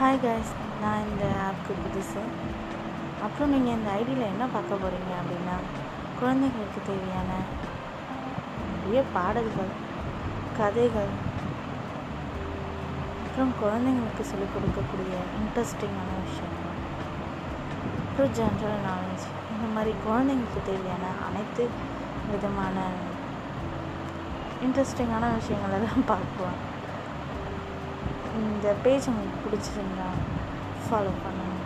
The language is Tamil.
ஹாய் கைஸ் நான் இந்த ஆப்க்கு புதுசு. அப்புறம் நீங்கள் இந்த ஐடியில் என்ன பார்க்க போகிறீங்க அப்படின்னா குழந்தைங்களுக்கு தேவையான நிறைய பாடல்கள் கதைகள் அப்புறம் குழந்தைங்களுக்கு சொல்லிக் கொடுக்கக்கூடிய இன்ட்ரெஸ்டிங்கான விஷயங்கள். அப்புறம் ஜென்ரல் நாலேஜ் இந்த மாதிரி குழந்தைங்களுக்கு தேவையான அனைத்து விதமான இன்ட்ரெஸ்டிங்கான விஷயங்கள் எல்லாம் இந்த பேஜ் உங்களுக்கு பிடிச்சிருந்தா ஃபாலோ பண்ணுங்கள்